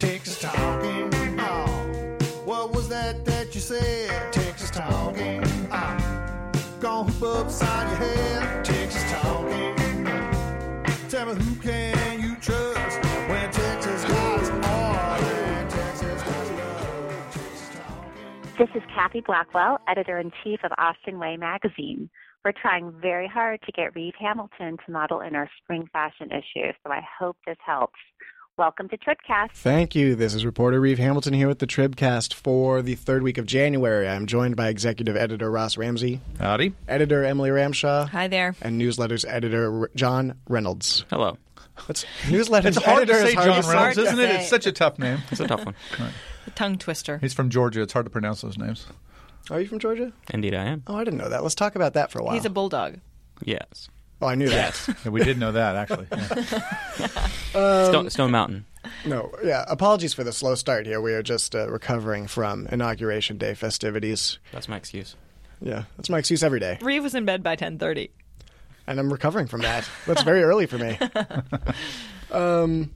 Texas talking. Oh, what was that that you said? Texas talking. Oh, gonna hoop upside your head. Texas talking. Tell me who can you trust when Texas guys are when Texas Texas talking. This is Kathy Blackwell, editor in chief of Austin Way magazine. We're trying very hard to get Reeve Hamilton to model in our spring fashion issue, so I hope this helps. Welcome to Tribcast. Thank you. This is reporter Reeve Hamilton here with the Tribcast for the third week of January. I'm joined by executive editor Ross Ramsey, Howdy. editor Emily Ramshaw, Hi there. and newsletters editor John Reynolds. Hello. That's newsletters It's hard editor to say is hard John. Reynolds, to isn't it? It's such a tough name. It's a tough one. A tongue twister. He's from Georgia. It's hard to pronounce those names. Are you from Georgia? Indeed, I am. Oh, I didn't know that. Let's talk about that for a while. He's a bulldog. Yes. Oh, I knew that. Yeah, we did know that, actually. Yeah. Stone, Stone Mountain. No, yeah. Apologies for the slow start here. We are just uh, recovering from inauguration day festivities. That's my excuse. Yeah, that's my excuse every day, Reeve was in bed by 10:30. and I'm recovering from that. That's very early for me. Um,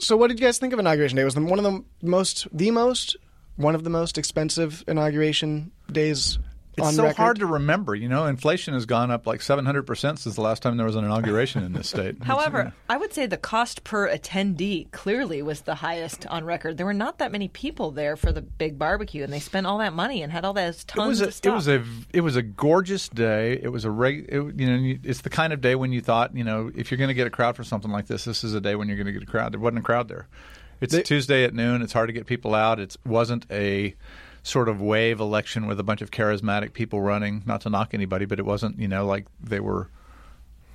so what did you guys think of inauguration day? Was it one of the most, the most, one of the most expensive inauguration days It's so record? hard to remember. You know, inflation has gone up like 700% since the last time there was an inauguration in this state. However, I would say the cost per attendee clearly was the highest on record. There were not that many people there for the big barbecue, and they spent all that money and had all those it tons was a, of stuff. it was a it was a gorgeous day. It was a reg, it, you know it's the kind of day when you thought you know if you're going to get a crowd for something like this, this is a day when you're going to get a crowd. There wasn't a crowd there. It's They- Tuesday at noon. It's hard to get people out. It wasn't a sort of wave election with a bunch of charismatic people running. Not to knock anybody, but it wasn't you know like they were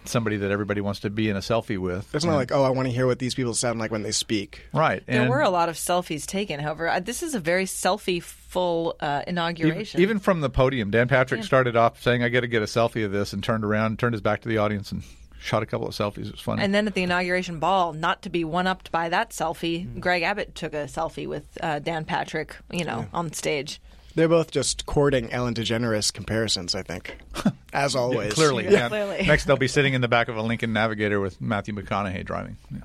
somebody that everybody wants to be in a selfie with. It's not like, oh, I want to hear what these people sound like when they speak. right. there and were a lot of selfies taken. However, this is a very selfie-full uh, inauguration. even from the podium, Dan Patrick started off saying, "I got to get a selfie of this," and turned around, turned his back to the audience, and shot a couple of selfies. It was funny. And then at the inauguration ball, not to be one upped by that selfie, Mm-hmm. Greg Abbott took a selfie with uh, Dan Patrick, you know, on stage. They're both just courting Ellen DeGeneres comparisons, I think, as always. Clearly, Yeah, yeah. clearly. Next, they'll be sitting in the back of a Lincoln Navigator with Matthew McConaughey driving. Yeah.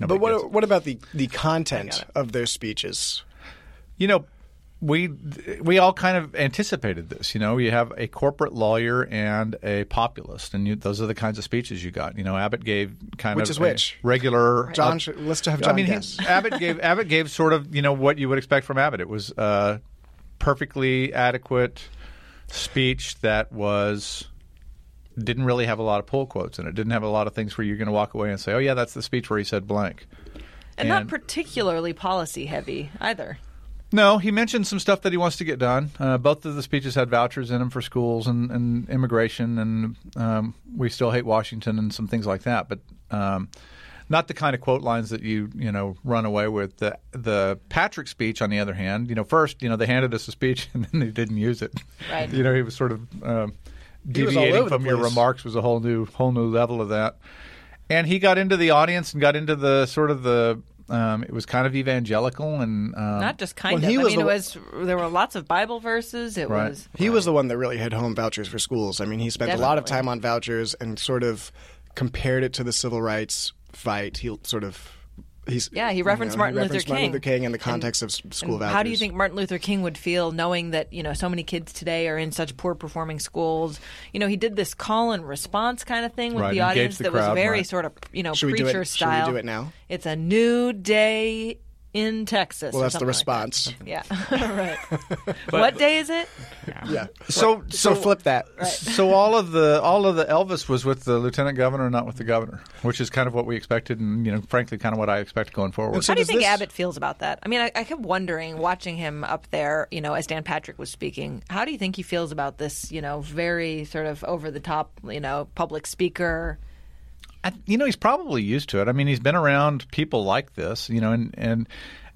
But Nobody gets what what about the the content of their speeches? you know, we we all kind of anticipated this. You know, you have a corporate lawyer and a populist, and you, those are the kinds of speeches you got. You know, Abbott gave kind of Which of is a which? regular John, uh, let's have I John mean, he- Abbott gave Abbott gave sort of you know what you would expect from Abbott. It was a perfectly adequate speech that was didn't really have a lot of pull quotes in it. Didn't have a lot of things where you're going to walk away and say, "Oh yeah, that's the speech where he said blank." And, not particularly policy heavy either. No, he mentioned some stuff that he wants to get done. Uh, both of the speeches had vouchers in them for schools and, and immigration, and um, we still hate Washington and some things like that. But um, not the kind of quote lines that you you know run away with. The the Patrick speech, on the other hand, you know, first you know they handed us a speech and then they didn't use it. Right. You know, he was sort of um, He was all deviating from your remarks was a whole new whole new level of that. And he got into the audience and got into the sort of the. Um, it was kind of evangelical and um, Not just kind Well, of. he I was mean, the- it was there were lots of Bible verses. It Right. was He was the one that really hit home vouchers for schools. I mean, he spent a lot of time on vouchers and sort of compared it to the civil rights fight. He sort of he's Yeah, he you referenced know, Martin Luther referenced Martin King. Luther King in the And- context of school And vouchers. How do you think Martin Luther King would feel knowing that you know so many kids today are in such poor performing schools? You know, he did this call and response kind of thing with Right, the audience the that crowd, was very right. sort of you know Should preacher it- should we style. do it now? It's a new day in Texas. Well, or that's the something like response. that. yeah, right. what day is it? Yeah. So So flip that. So all of the all of the Elvis was with the lieutenant governor, not with the governor, which is kind of what we expected, and you know, frankly, kind of what I expect going forward. so How do you think this- Abbott feels about that? I mean, I, I kept wondering, watching him up there, you know, as Dan Patrick was speaking. How do you think he feels about this, you know, very sort of over the top, you know, public speaker? I, you know, he's probably used to it. I mean, he's been around people like this, you know, and and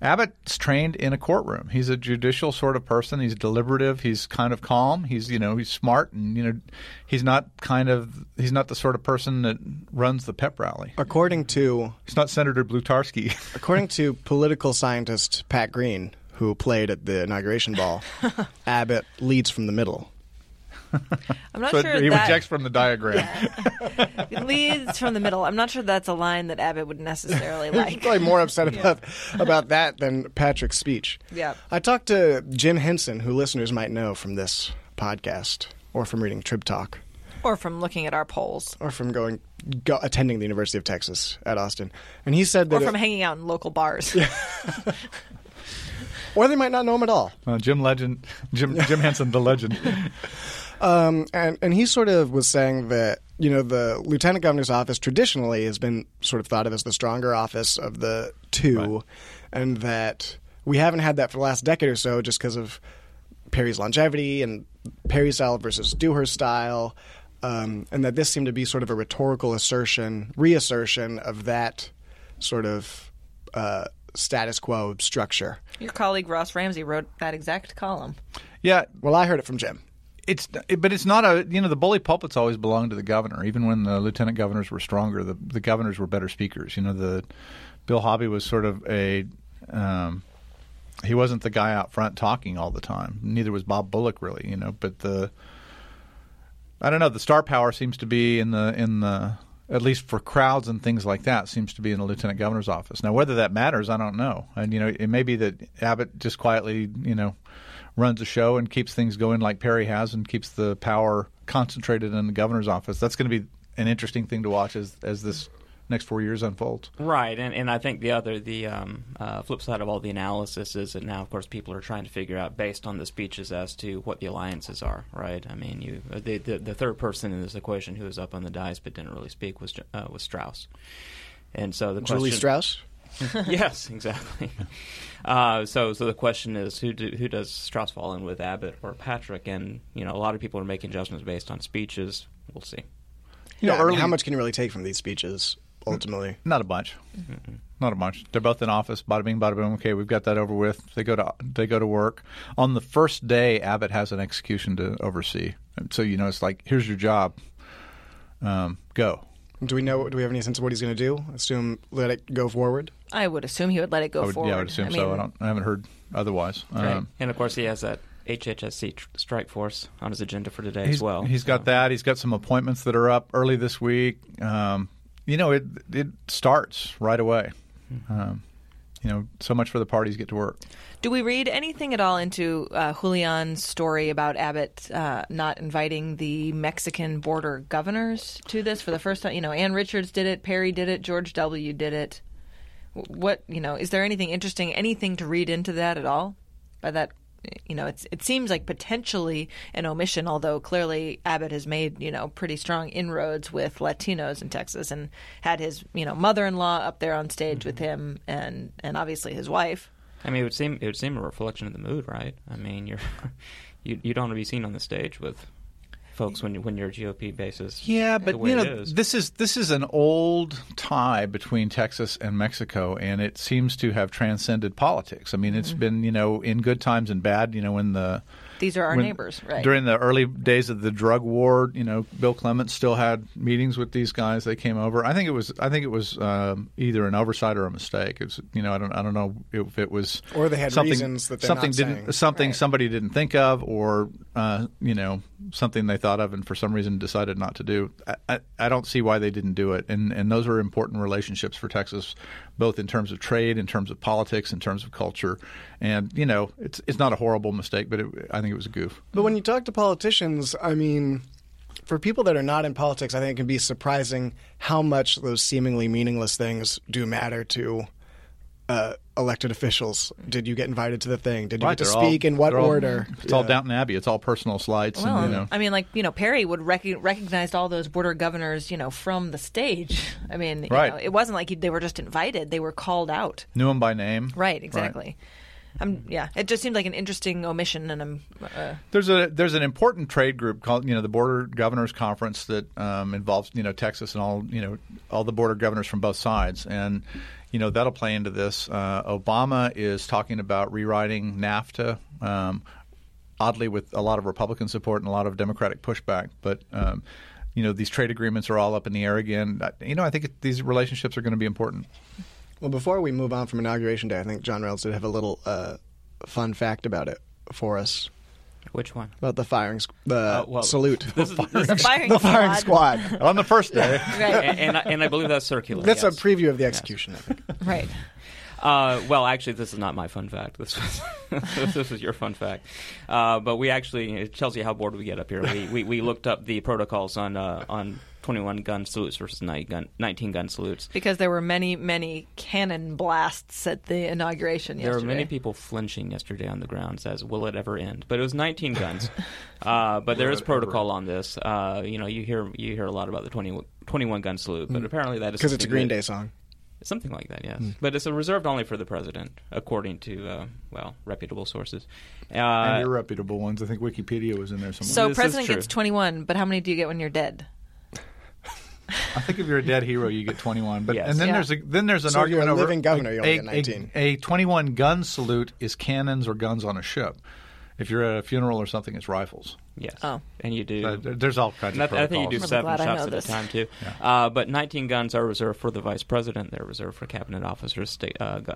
Abbott's trained in a courtroom. He's a judicial sort of person. He's deliberative. He's kind of calm. He's you know he's smart, and you know he's not kind of he's not the sort of person that runs the pep rally. According to He's not Senator Blutarsky. according to political scientist Pat Green, who played at the inauguration ball, Abbott leads from the middle. I'm not So sure he that rejects from the diagram. it leads from the middle. I'm not sure that's a line that Abbott would necessarily like. He's like. probably more upset about about that than Patrick's speech. Yeah. I talked to Jim Henson, who listeners might know from this podcast or from reading Trib Talk Or from looking at our polls. or from going go, attending the University of Texas at Austin, and he said that Or from it- hanging out in local bars. or they might not know him at all. Uh, Jim Legend, Jim Jim Henson, the legend. Um, and and he sort of was saying that you know the lieutenant governor's office traditionally has been sort of thought of as the stronger office of the two, and that we haven't had that for the last decade or so just because of Perry's longevity and Perry's style versus Dewhurst style, um, and that this seemed to be sort of a rhetorical assertion, reassertion of that sort of uh, status quo structure. Your colleague Ross Ramsey wrote that exact column. Yeah, Well, I heard it from Jim. It's but it's not a you know the bully pulpits always belonged to the governor. Even when the lieutenant governors were stronger, the the governors were better speakers. You know the Bill Hobby was sort of a um, he wasn't the guy out front talking all the time. Neither was Bob Bullock really. You know, but the I don't know the star power seems to be in the in the at least for crowds and things like that seems to be in the lieutenant governor's office. Now whether that matters, I don't know. And you know it may be that Abbott just quietly you know runs a show and keeps things going like Perry has and keeps the power concentrated in the governor's office. That's going to be an interesting thing to watch as as this next four years unfolds. Right, and, and I think the other the um, uh, flip side of all the analysis is that now, of course, people are trying to figure out based on the speeches as to what the alliances are. Right, I mean, you the the, the third person in this equation who was up on the dais but didn't really speak was uh, was Straus, and so the Julie question, Straus. yes, exactly. Uh, so, so the question is, who do, who does Straus fall in with, Abbott or Patrick? And you know, a lot of people are making judgments based on speeches. We'll see. You know, yeah, I mean, how much can you really take from these speeches ultimately? Not a bunch. Not a bunch. They're both in office. Bada bing, bada boom. Okay, we've got that over with. They go to they go to work. On the first day, Abbott has an execution to oversee. So you know, it's like here's your job. Um, go. Do we know? Do we have any sense of what he's going to do? Assume let it go forward. I would assume he would let it go I would, forward. yeah, I would assume so. I don't. I haven't heard otherwise. Um, and of course, he has that HHSC tr- strike force on his agenda for today as well. He's got that. He's got some appointments that are up early this week. Um, you know, it it starts right away. Um, you know, so much for the parties get to work. Do we read anything at all into uh, Julian's story about Abbott uh, not inviting the Mexican border governors to this for the first time? You know, Ann Richards did it, Perry did it, George W. did it. What you know? Is there anything interesting, anything to read into that at all? By that, you know, it's it seems like potentially an omission, although clearly Abbott has made you know pretty strong inroads with Latinos in Texas and had his you know mother-in-law up there on stage with him and and obviously his wife. I mean, it would seem it would seem a reflection of the mood, right? I mean, you're you you don't want to be seen on the stage with folks when you, when your GOP base is Yeah, the but way you know, it is. this is this is an old tie between Texas and Mexico, and it seems to have transcended politics. I mean, it's Mm-hmm. been you know in good times and bad. You know, when the These are our when- neighbors, right? During the early days of the drug war, you know, Bill Clements still had meetings with these guys. They came over. I think it was I think it was um, either an oversight or a mistake. It was you know I don't I don't know if it was Or they had something, reasons that they're something not didn't saying. something Right. somebody didn't think of or uh, you know something they thought of and for some reason decided not to do. I, I, I don't see why they didn't do it. And and those are important relationships for Texas, both in terms of trade, in terms of politics, in terms of culture. And you know it's it's not a horrible mistake, but it, I think it was a goof. But when you talk to politicians, I mean, for people that are not in politics, I think it can be surprising how much those seemingly meaningless things do matter to uh, elected officials. Did you get invited to the thing? Did you Right, get to they're all- speak? in what they're all- order? It's all Yeah. Downton Abbey. It's all personal slides. Well, and, you know. I mean, like you know, Perry would rec- recognized all those border governors, you know, from the stage. I mean, you Right. know, it wasn't like he, they were just invited; they were called out. Knew him by name. Right, exactly. I'm, yeah, it just seemed like an interesting omission, and I'm. Uh, There's a there's an important trade group called you know the Border Governors Conference that um, involves you know Texas and all you know all the border governors from both sides and you know that'll play into this. Uh, Obama is talking about rewriting NAFTA. Um, oddly, with a lot of Republican support and a lot of Democratic pushback, but. Um, you know these trade agreements are all up in the air again. You know, I think these relationships are going to be important. Well, before we move on from Inauguration Day, I think John Reynolds did have a little uh, fun fact about it for us. Which one? about the firing, squ- the Uh, well, salute, This is, this is- Firing the firing squad. On the first day. Right. and, and, I, and I believe that's circular. That's yes. a preview of the execution. I think. Right. Uh, well, actually, this is not my fun fact. This was this is your fun fact. Uh, but we actually, it tells you how bored we get up here. We we, we looked up the protocols on uh, on 21 gun salutes versus 19 gun, 19 gun salutes. Because there were many, many cannon blasts at the inauguration yesterday. There were many people flinching yesterday on the ground. Says, "Will it ever end?" But it was 19 guns. uh, but there is protocol on this. Uh, you know, you hear you hear a lot about the 20, 21 gun salute, but apparently that is because it's a Green that- Day song. Something like that, yes. But it's reserved only for the president, according to uh, well reputable sources. Uh, and your reputable ones. I think Wikipedia was in there somewhere. So This president gets 21, but how many do you get when you're dead? I think if you're a dead hero, you get 21. But Yes. and then Yeah. there's a, then there's an So if you're argument a over living governor, you only a, get 19. A, a 21 gun salute is cannons or guns on a ship. If you're at a funeral or something, it's rifles. yes, Oh. and you do. So there's all kinds of I, I think you do. I'm seven glad shots at this. a time too. Uh, but 19 guns are reserved for the vice president. They're reserved for cabinet officers, state, uh, go-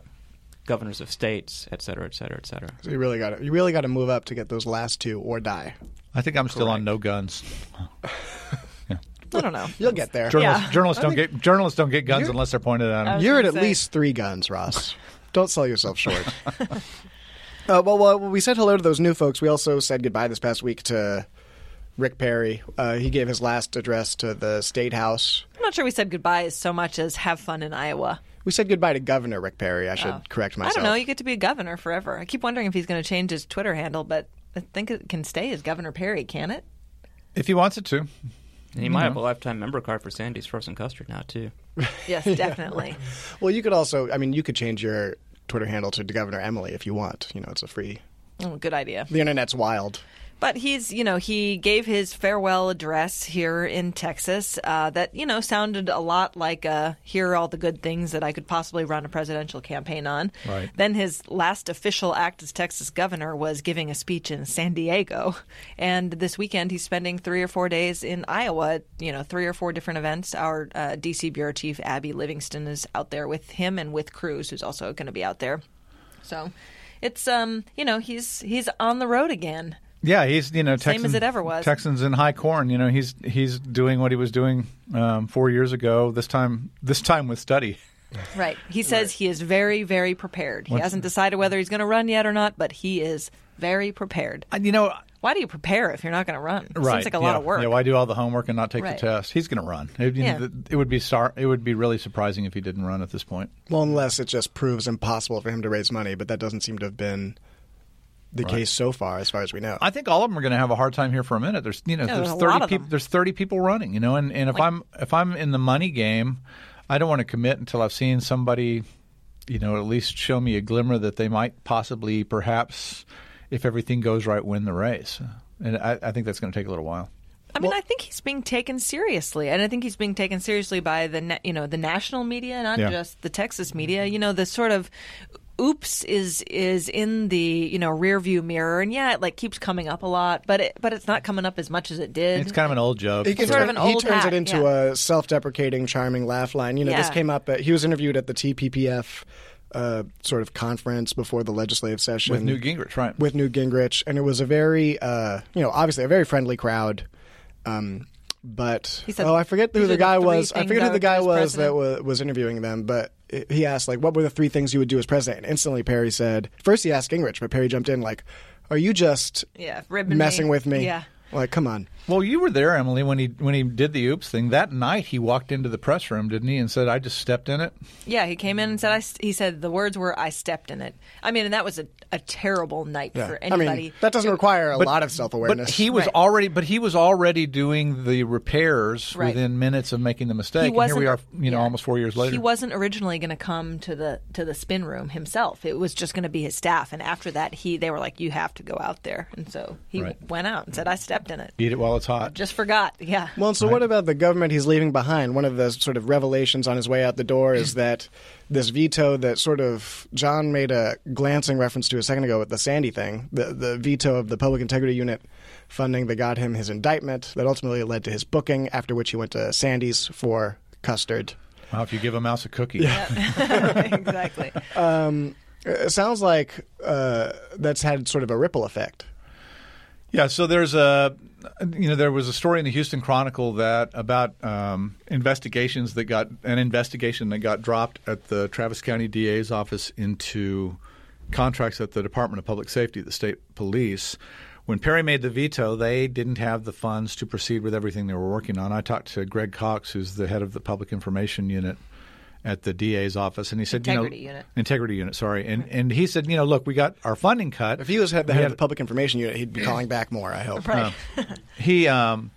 governors of states, et cetera, et cetera, et cetera. So you really got to you really got to move up to get those last two or die. I think I'm still on no guns. I don't know. You'll get there. Journalists, Yeah. journalists don't get journalists don't get guns unless they're pointed at them. You're at gonna at say. least three guns, Ross. Don't sell yourself short. uh, well, well, we said hello to those new folks. We also said goodbye this past week to Rick Perry. Uh, he gave his last address to the State House. I'm not sure we said goodbye as so much as have fun in Iowa. We said goodbye to Governor Rick Perry. I should Oh. correct myself. I don't know. You get to be a governor forever. I keep wondering if he's going to change his Twitter handle, but I think it can stay as Governor Perry, can it? If he wants it to. And you might have a lifetime member card for Sandy's frozen custard now too. Yes, definitely. Well, you could also. I mean, you could change your Twitter handle to Governor Emily if you want. You know, it's a free. oh, good idea. The internet's wild. But he's, you know, he gave his farewell address here in Texas uh, that, you know, sounded a lot like uh, here are all the good things that I could possibly run a presidential campaign on. Right. Then his last official act as Texas governor was giving a speech in San Diego. And this weekend he's spending three or four days in Iowa, at, you know, three or four different events. Our uh, D.C. Bureau Chief, Abby Livingston, is out there with him and with Cruz, who's also going to be out there. So it's, um, you know, he's he's on the road again. Yeah, he's you know Same Texans, as it ever was. Texans in high corn. You know he's he's doing what he was doing um, four years ago. This time this time with study. Right. He says he is very, very prepared. He hasn't decided whether he's going to run yet or not, but he is very prepared. And, you know, Why do you prepare if you're not going to run? It right? Seems like a yeah, lot of work. Yeah, why do all the homework and not take Right. the test? He's going to run. It, you know, Yeah. th- it would be star- It would be really surprising if he didn't run at this point. Well, unless it just proves impossible for him to raise money, but that doesn't seem to have been the case so far, as far as we know. I think all of them are going to have a hard time here for a minute. There's you know Yeah, there's there's thirty people there's thirty people running. You know, and, and if Like- I'm if I'm in the money game, I don't want to commit until I've seen somebody, you know, at least show me a glimmer that they might possibly, perhaps, if everything goes right, win the race. And I, I think that's going to take a little while. I mean, I think he's being taken seriously, and I think he's being taken seriously by the na- you know the national media, not Yeah. just the Texas media. You know, the sort of oops is is in the you know rear view mirror, and yeah, it like keeps coming up a lot, but it, but it's not coming up as much as it did. It's kind of an old joke. He, can Sort of turn- an he old turns hat, it into yeah. a self-deprecating, charming laugh line. You know, this came up. At, he was interviewed at the TPPF uh, sort of conference before the legislative session with Newt Gingrich, right? with Newt Gingrich, and it was a very, uh, you know, obviously a very friendly crowd. Um, but He said, oh, I forget who the guy was. I things forget who the guy as was that was, was interviewing them. But he asked like, "What were the three things you would do as president?" And instantly, Perry said, first he asked Gingrich, but Perry jumped in like, "Are you just yeah, messing me. with me?" Yeah. Like, come on. Well, you were there, Emily, when he when he did the oops thing that night. He walked into the press room, didn't he, and said, "I just stepped in it." Yeah, he came in and said, I, he said the words were, I stepped in it. I mean, and that was a, a terrible night Yeah. for I anybody. mean, that doesn't require a But- lot of self-awareness. But he was Right. already, but he was already doing the repairs Right. within minutes of making the mistake. he and here we are, you know, yeah. almost four years later. He wasn't originally going to come to the to the spin room himself. It was just going to be his staff. And after that, he they were like, "You have to go out there." And so he Right. went out and said, "I stepped in it." Eat it while it's hot. Just forgot. Yeah. Well, so what about the government he's leaving behind? One of the sort of revelations on his way out the door is that this veto that sort of John made a glancing reference to a second ago with the Sandy thing, the the veto of the Public Integrity Unit funding that got him his indictment that ultimately led to his booking, after which he went to Sandy's for custard. Well, if you give a mouse a cookie, exactly. It sounds like uh, that's had sort of a ripple effect. Yeah, so there's a, you know, there was a story in the Houston Chronicle that about um, investigations that got an investigation that got dropped at the Travis County DA's office into contracts at the Department of Public Safety, the state police. When Perry made the veto, they didn't have the funds to proceed with everything they were working on. I talked to Gregg Cox, who's the head of the Public Information Unit at the DA's office, and he said, Integrity you know, unit. integrity unit, sorry, and and he said, you know, look, we got our funding cut. If he was head, the head had- of the public information unit, he'd be calling back more. I hope. Right. he um,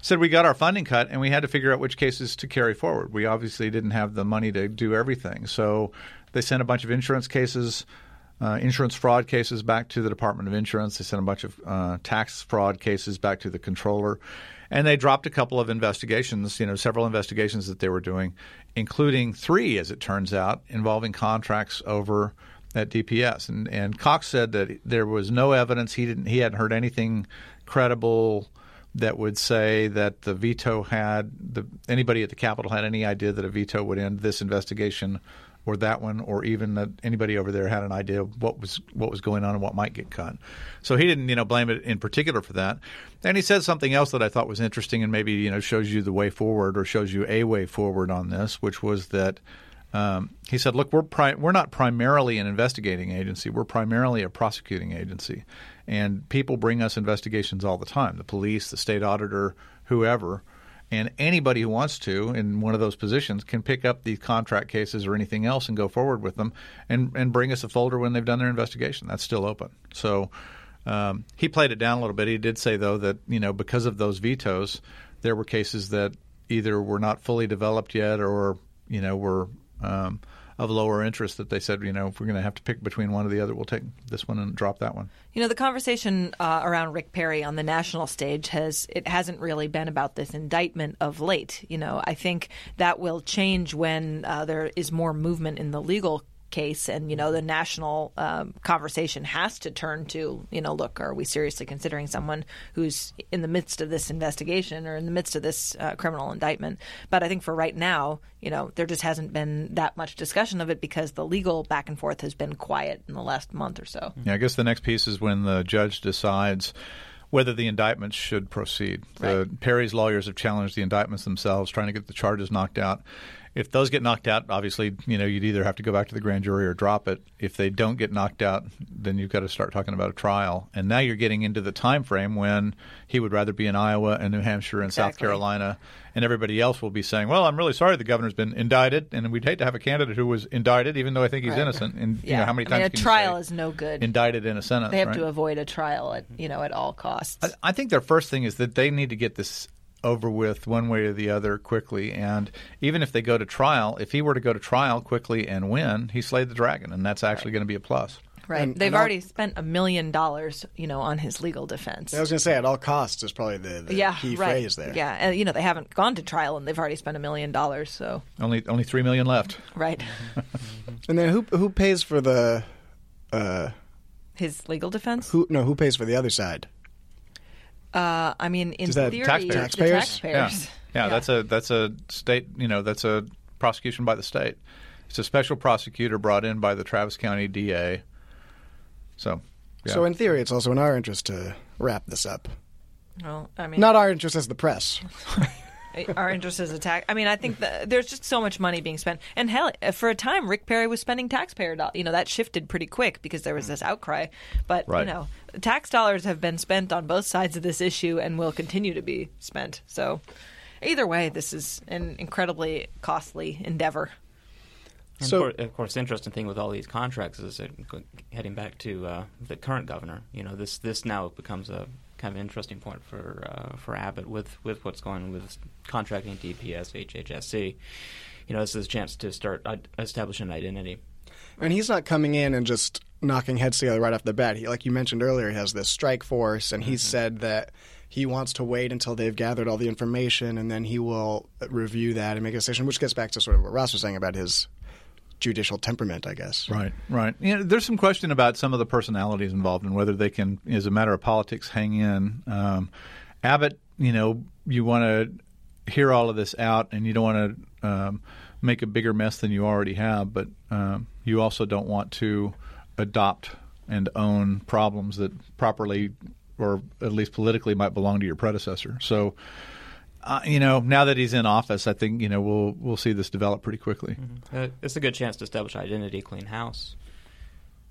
said we got our funding cut and we had to figure out which cases to carry forward. We obviously didn't have the money to do everything, so they sent a bunch of insurance cases, uh, insurance fraud cases back to the Department of Insurance. They sent a bunch of uh, tax fraud cases back to the comptroller, and they dropped a couple of investigations. You know, several investigations that they were doing, including three, as it turns out, involving contracts over at DPS. And and Cox said that there was no evidence. He didn't. He hadn't heard anything credible that would say that the veto had the anybody at the Capitol had any idea that a veto would end this investigation or that one, or even that anybody over there had an idea what was what was going on and what might get cut. So he didn't, you know, blame it in particular for that. And he said something else that I thought was interesting and maybe you know shows you the way forward or shows you a way forward on this, which was that um, he said, "Look, we're pri- we're not primarily an investigating agency. We're primarily a prosecuting agency, and people bring us investigations all the time. The police, the state auditor, whoever." And anybody who wants to in one of those positions can pick up these contract cases or anything else and go forward with them and, and bring us a folder when they've done their investigation. That's still open. So um, he played it down a little bit. He did say, though, that you know because of those vetoes, there were cases that either were not fully developed yet or you know were um, of lower interest that they said, you know, if we're going to have to pick between one or the other, we'll take this one and drop that one. You know, the conversation uh, around Rick Perry on the national stage has it hasn't really been about this indictment of late. You know, I think that will change when uh, there is more movement in the legal case and you know the national um, conversation has to turn to you know look are we seriously considering someone who's in the midst of this investigation or in the midst of this uh, criminal indictment but i think for right now you know there just hasn't been that much discussion of it because the legal back and forth has been quiet in the last month or so Yeah, I guess the next piece is when the judge decides whether the indictments should proceed. The Perry's lawyers have challenged the indictments themselves, trying to get the charges knocked out. If those get knocked out, obviously, you know, you'd either have to go back to the grand jury or drop it. If they don't get knocked out, then you've got to start talking about a trial. And now you're getting into the time frame when he would rather be in Iowa and New Hampshire and South Carolina, and everybody else will be saying, "Well, I'm really sorry the governor's been indicted, and we'd hate to have a candidate who was indicted, even though I think he's Right. innocent." And you yeah know, how many I times mean, a you trial is no good indicted in a sentence? they have right? to avoid a trial at you know at all costs I, I think their first thing is that they need to get this over with one way or the other quickly. And even if they go to trial, if he were to go to trial quickly and win, he slayed the dragon, and that's actually going to be a plus. Right. And- They've and I'll- already spent a million dollars, you know, on his legal defense. I was going to say at all costs is probably the, the yeah, key right. phrase there. Yeah, and you know they haven't gone to trial and they've already spent a million dollars. So Only only three million left. right, And then who who pays for the uh, his legal defense. who no who pays for the other side? Uh, I mean, in Is that theory, taxpayers? the Taxpayers? taxpayers. Yeah. yeah, That's a that's a state. You know, that's a prosecution by the state. It's a special prosecutor brought in by the Travis County DA. So, yeah. So in theory, it's also in our interest to wrap this up. Well, I mean, Not our interest as the press. our interest is attack. I mean, I think that there's just so much money being spent, and hell, for a time, Rick Perry was spending taxpayer dollars. You know, that shifted pretty quick because there was this outcry. But Right. you know, tax dollars have been spent on both sides of this issue and will continue to be spent. So, either way, this is an incredibly costly endeavor. And So- of, course, of course, the interesting thing with all these contracts is that heading back to uh, the current governor. You know, this this now becomes a kind of interesting point for uh, for Abbott with with what's going on with contracting DPS, HHSC. You know, this is a chance to start establishing an identity. And he's not coming in and just knocking heads together right off the bat. He, like you mentioned earlier, he has this strike force, and he's said that he wants to wait until they've gathered all the information, and then he will review that and make a decision. Which gets back to sort of what Ross was saying about his judicial temperament, I guess. Right, right. You know, there's some question about some of the personalities involved and whether they can, as a matter of politics, hang in. Um, Abbott, you know, you want to hear all of this out, and you don't want to um, make a bigger mess than you already have, but um, you also don't want to adopt and own problems that properly or at least politically might belong to your predecessor. So, uh, you know, now that he's in office, I think you know we'll we'll see this develop pretty quickly. Uh, it's a good chance to establish identity, clean house.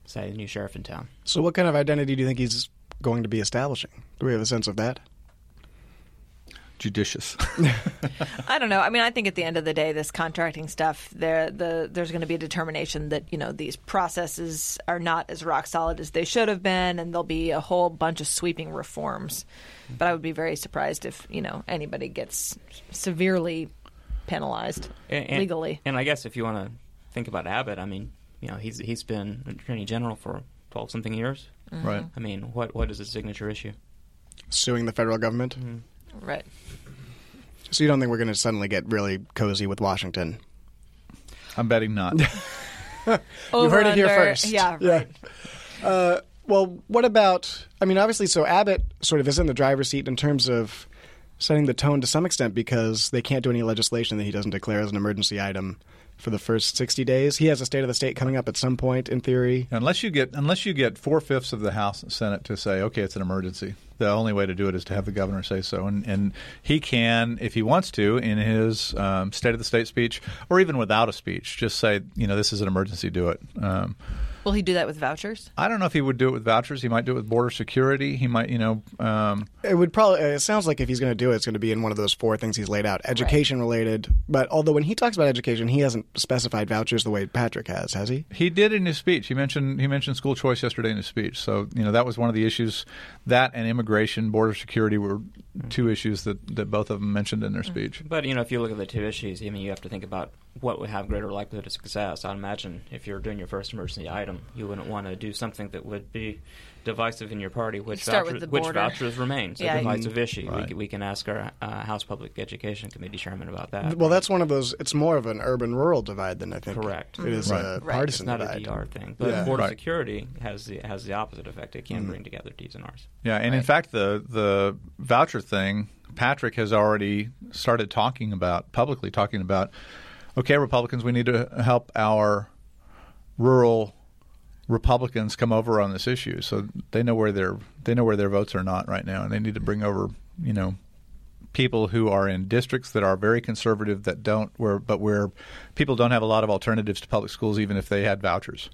Say, the new sheriff in town. So, what kind of identity do you think he's going to be establishing? Do we have a sense of that? Judicious. I don't know. I mean, I think at the end of the day, this contracting stuff, there, the there's going to be a determination that you know these processes are not as rock solid as they should have been, and there'll be a whole bunch of sweeping reforms. But I would be very surprised if you know anybody gets severely penalized And, and- legally. And I guess if you want to think about Abbott, I mean, you know, he's he's been attorney general for twelve something years. Right. I mean, what what is his signature issue? Suing the federal government? Mm-hmm. Right. So, you don't think we're going to suddenly get really cozy with Washington? I'm betting not. You've heard it here first. Yeah. Yeah. Uh, well, what about? I mean, obviously, so Abbott sort of is in the driver's seat in terms of setting the tone to some extent because they can't do any legislation that he doesn't declare as an emergency item for the first 60 days. He has a state of the state coming up at some point, in theory. unless you get unless you get four fifths of the House and Senate to say, okay, it's an emergency. The only way to do it is to have the governor say so, and and he can, if he wants to, in his um, State of the State speech, or even without a speech, just say, you know, this is an emergency. Do it. Um, Will he do that with vouchers? I don't know if he would do it with vouchers. He might do it with border security. He might, you know, um, It would probably. It sounds like if he's going to do it, it's going to be in one of those four things he's laid out, education related. But although when he talks about education, he hasn't specified vouchers the way Patrick has, has he? He did in his speech. He mentioned he mentioned school choice yesterday in his speech. So you know that was one of the issues. That and immigration, border security were two issues that, that both of them mentioned in their speech. But you know, if you look at the two issues, I mean, you have to think about what would have greater likelihood of success. I'd imagine if you're doing your first emergency item, you wouldn't want to do something that would be divisive in your party. Which Start with vouchers, the which border. vouchers remains Yeah. a divisive issue. We, Right. can- we can ask our uh, House Public Education Committee chairman about that. Well, that's one of those. It's more of an urban-rural divide than I think. Correct. It is Right. a Right. partisan it's not divide. a DR thing, but Yeah. border Right. security has the has the opposite effect. It can bring together D's and R's. Yeah, and in fact, the the voucher thing, Patrick has already started talking about publicly talking about. Okay, Republicans, we need to help our rural Republicans come over on this issue, so they know where their they know where their votes are not right now, and they need to bring over, you know, people who are in districts that are very conservative that don't where but where people don't have a lot of alternatives to public schools, even if they had vouchers.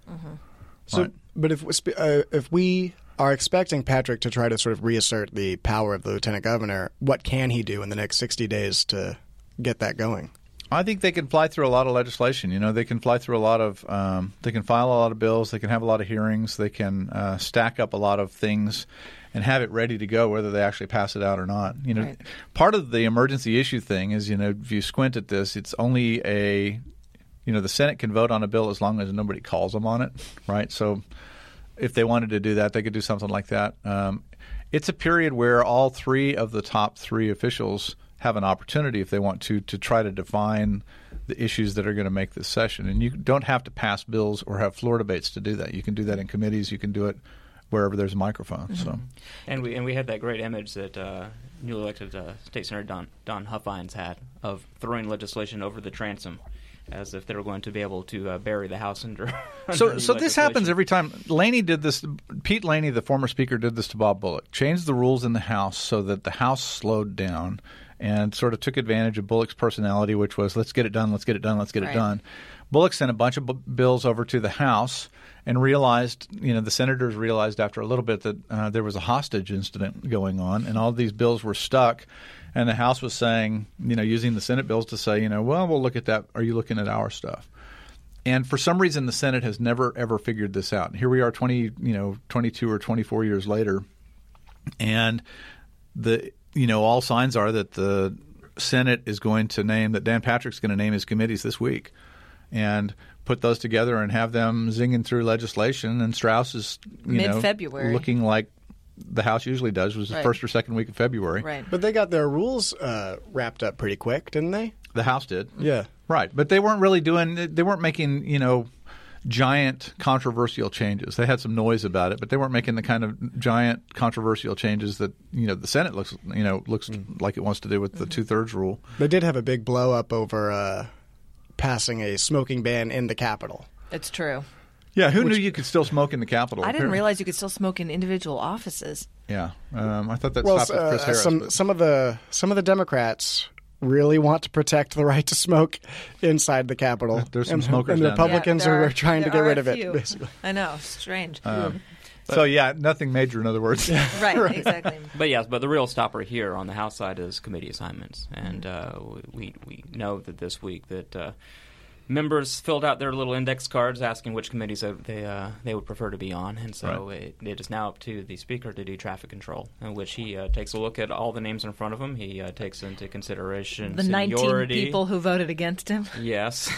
So, Right. but if uh, if we are expecting Patrick to try to sort of reassert the power of the lieutenant governor, what can he do in the next sixty days to get that going? I think they can fly through a lot of legislation. You know, they can fly through a lot of, um, they can file a lot of bills, they can have a lot of hearings, they can uh, stack up a lot of things, and have it ready to go, whether they actually pass it out or not. You know, Right. part of the emergency issue thing is, you know, if you squint at this, it's only a, you know, the Senate can vote on a bill as long as nobody calls them on it, right? So, if they wanted to do that, they could do something like that. Um, it's a period where all three of the top three officials have an opportunity, if they want to, to try to define the issues that are going to make this session. And you don't have to pass bills or have floor debates to do that. You can do that in committees. You can do it wherever there's a microphone. So, And we and we had that great image that uh, newly elected uh, State Senator Don Don Huffines had of throwing legislation over the transom, as if they were going to be able to uh, bury the House under. so, under so this happens every time. Laney did this. Pete Laney, the former speaker, did this to Bob Bullock. Changed the rules in the House so that the House slowed down and sort of took advantage of Bullock's personality, which was let's get it done, let's get it done, let's get Right. it done. Bullock sent a bunch of b- bills over to the House and realized, you know, the senators realized after a little bit that uh, there was a hostage incident going on, and all these bills were stuck. And the House was saying, you know, using the Senate bills to say, you know, well, we'll look at that. Are you looking at our stuff? And for some reason, the Senate has never ever figured this out. And here we are, twenty, you know, twenty-two or twenty-four years later, and the you know all signs are that the Senate is going to name that Dan Patrick's going to name his committees this week, and put those together and have them zinging through legislation. And Straus is you know, Mid-February. looking like the House usually does, was the Right. first or second week of February. Right. But they got their rules uh, wrapped up pretty quick, didn't they? The House did. Yeah. Right, but they weren't really doing. They weren't making you know giant controversial changes. They had some noise about it, but they weren't making the kind of giant controversial changes that you know the Senate looks you know looks like it wants to do with the two thirds rule. They did have a big blow up over uh, passing a smoking ban in the Capitol. It's true. Yeah, who knew you could still smoke in the Capitol? I didn't realize you could still smoke in individual offices. Yeah, um, I thought that well, stopped with Chris uh, Harris. some but- some of the some of the Democrats really want to protect the right to smoke inside the Capitol. There's some and, smokers and down there. Republicans Yeah, there are, trying to get rid of it. few. Basically, I know, strange. Um, so yeah, nothing major. In other words, right, exactly. But yes, but the real stopper here on the House side is committee assignments, and uh, we we know that this week that uh, members filled out their little index cards asking which committees they they, uh, they would prefer to be on, and so it, it is now up to the speaker to do traffic control, in which he uh, takes a look at all the names in front of him. He uh, takes into consideration The 19 people who voted against him. Yes.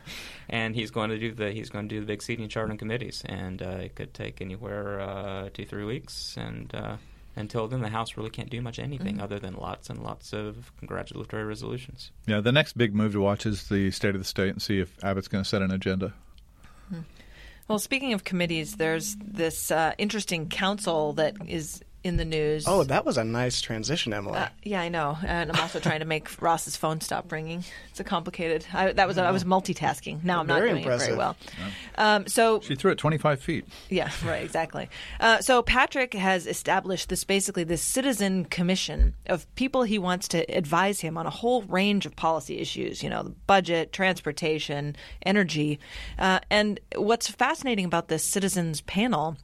and he's going to do the he's going to do the big seating chart on committees, and uh, it could take anywhere uh, two three weeks, and uh, until then the House really can't do much anything other than lots and lots of congratulatory resolutions. yeah. The next big move to watch is the state of the state and see if Abbott's going to set an agenda. Well, speaking of committees, there's this uh, interesting council that is in the news. oh, that was a nice transition, Emily. Uh, yeah, I know, and I'm also trying to make Ross's phone stop ringing. It's a complicated. I, that was I was multitasking. Now I'm not Very doing it very impressive. well. Um, so She threw it 25 feet. Yeah, right, exactly. Uh, so Patrick has established this basically this citizen commission of people he wants to advise him on a whole range of policy issues. You know, the budget, transportation, energy, uh, and what's fascinating about this citizens panel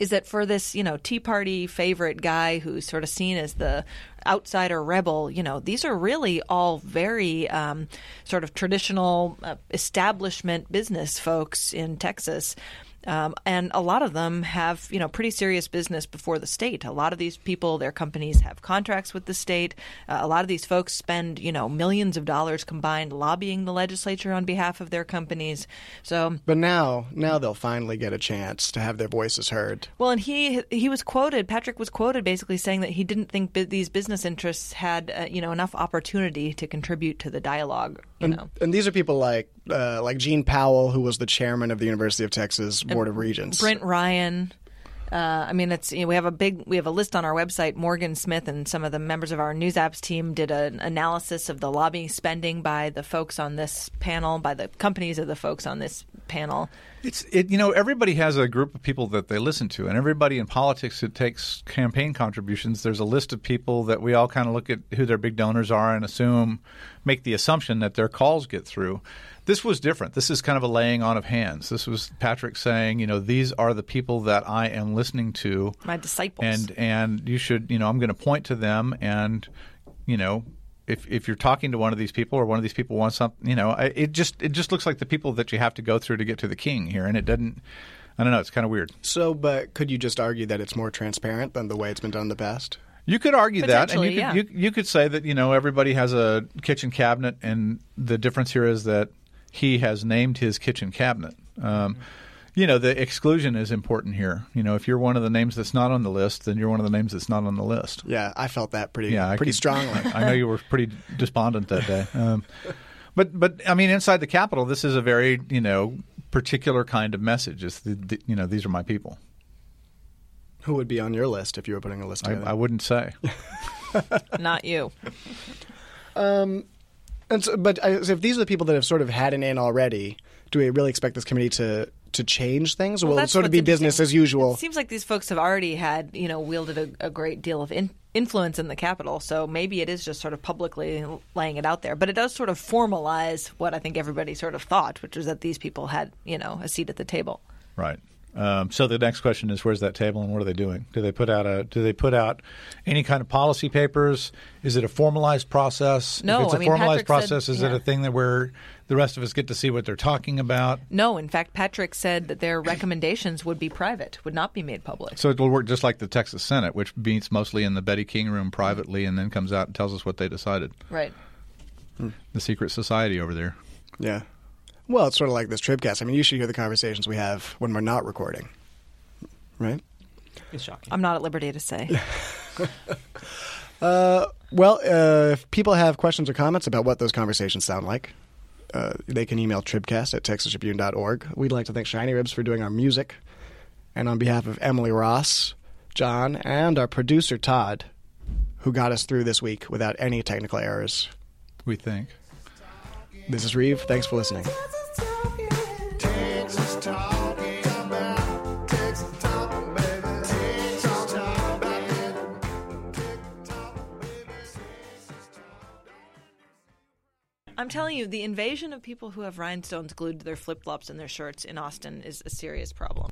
is that for this, you know, Tea Party favorite guy who's sort of seen as the outsider rebel, you know, these are really all very um, sort of traditional uh, establishment business folks in Texas. Um, and a lot of them have, you know, pretty serious business before the state. A lot of these people, their companies have contracts with the state. Uh, a lot of these folks spend, you know, millions of dollars combined lobbying the legislature on behalf of their companies. So but now, now they'll finally get a chance to have their voices heard. well, and he he was quoted. Patrick was quoted basically saying that he didn't think bu- these business interests had uh, you know enough opportunity to contribute to the dialogue. You know, And these are people like uh, like Gene Powell, who was the chairman of the University of Texas Board of Regents. Brint Ryan. Uh, I mean, it's you know, we have a big we have a list on our website. Morgan Smith and some of the members of our news apps team did an analysis of the lobbying spending by the folks on this panel, by the companies of the folks on this panel. It's it. You know, everybody has a group of people that they listen to, and everybody in politics who takes campaign contributions. There's a list of people that we all kind of look at who their big donors are and assume, make the assumption that their calls get through. This was different. This is kind of a laying on of hands. This was Patrick saying, you know, these are the people that I am listening to, My disciples. and and you should, you know, I'm going to point to them, and you know, if if you're talking to one of these people or one of these people wants something, you know, I, it just it just looks like the people that you have to go through to get to the king here, and it doesn't. I don't know. It's kind of weird. So, but could you just argue that it's more transparent than the way it's been done in the past? You could argue that, and you Potentially, could, you, you could say that you know everybody has a kitchen cabinet, and the difference here is that he has named his kitchen cabinet. Um, you know, the exclusion is important here. You know, if you're one of the names that's not on the list, then you're one of the names that's not on the list. Yeah, I felt that pretty Yeah, pretty could- strongly. I know you were pretty despondent that day. Um, but but I mean, inside the Capitol, this is a very you know particular kind of message. It's the, the, you know these are my people. Who would be on your list if you were putting a list I, together? I wouldn't say. Not you. And so, but I, so if these are the people that have sort of had an in already, do we really expect this committee to to change things, or Well, will it that's sort of be business as usual? It seems like these folks have already had, you know, wielded a, a great deal of in, influence in the Capitol. So maybe it is just sort of publicly laying it out there. But it does sort of formalize what I think everybody sort of thought, which was that these people had, you know, a seat at the table. Right. Um, so the next question is, where's that table, and what are they doing? Do they put out a? Do they put out any kind of policy papers? Is it a formalized process? No, if it's a I mean, formalized Patrick said- process, is it a thing that where the rest of us get to see what they're talking about? No, in fact, Patrick said that their recommendations would be private, would not be made public. So it'll work just like the Texas Senate, which meets mostly in the Betty King room privately, and then comes out and tells us what they decided. Right. The secret society over there. Yeah. Well, it's sort of like this Tribcast. I mean, you should hear the conversations we have when we're not recording, right? It's shocking. I'm not at liberty to say. Well, uh, if people have questions or comments about what those conversations sound like, uh, they can email tribcast at texastribune.org. We'd like to thank Shiny Ribs for doing our music. And on behalf of Emily Ross, John, and our producer Todd, who got us through this week without any technical errors, We think. this is Reeve. Thanks for listening. Telling you, the invasion of people who have rhinestones glued to their flip flops and their shirts in Austin is a serious problem.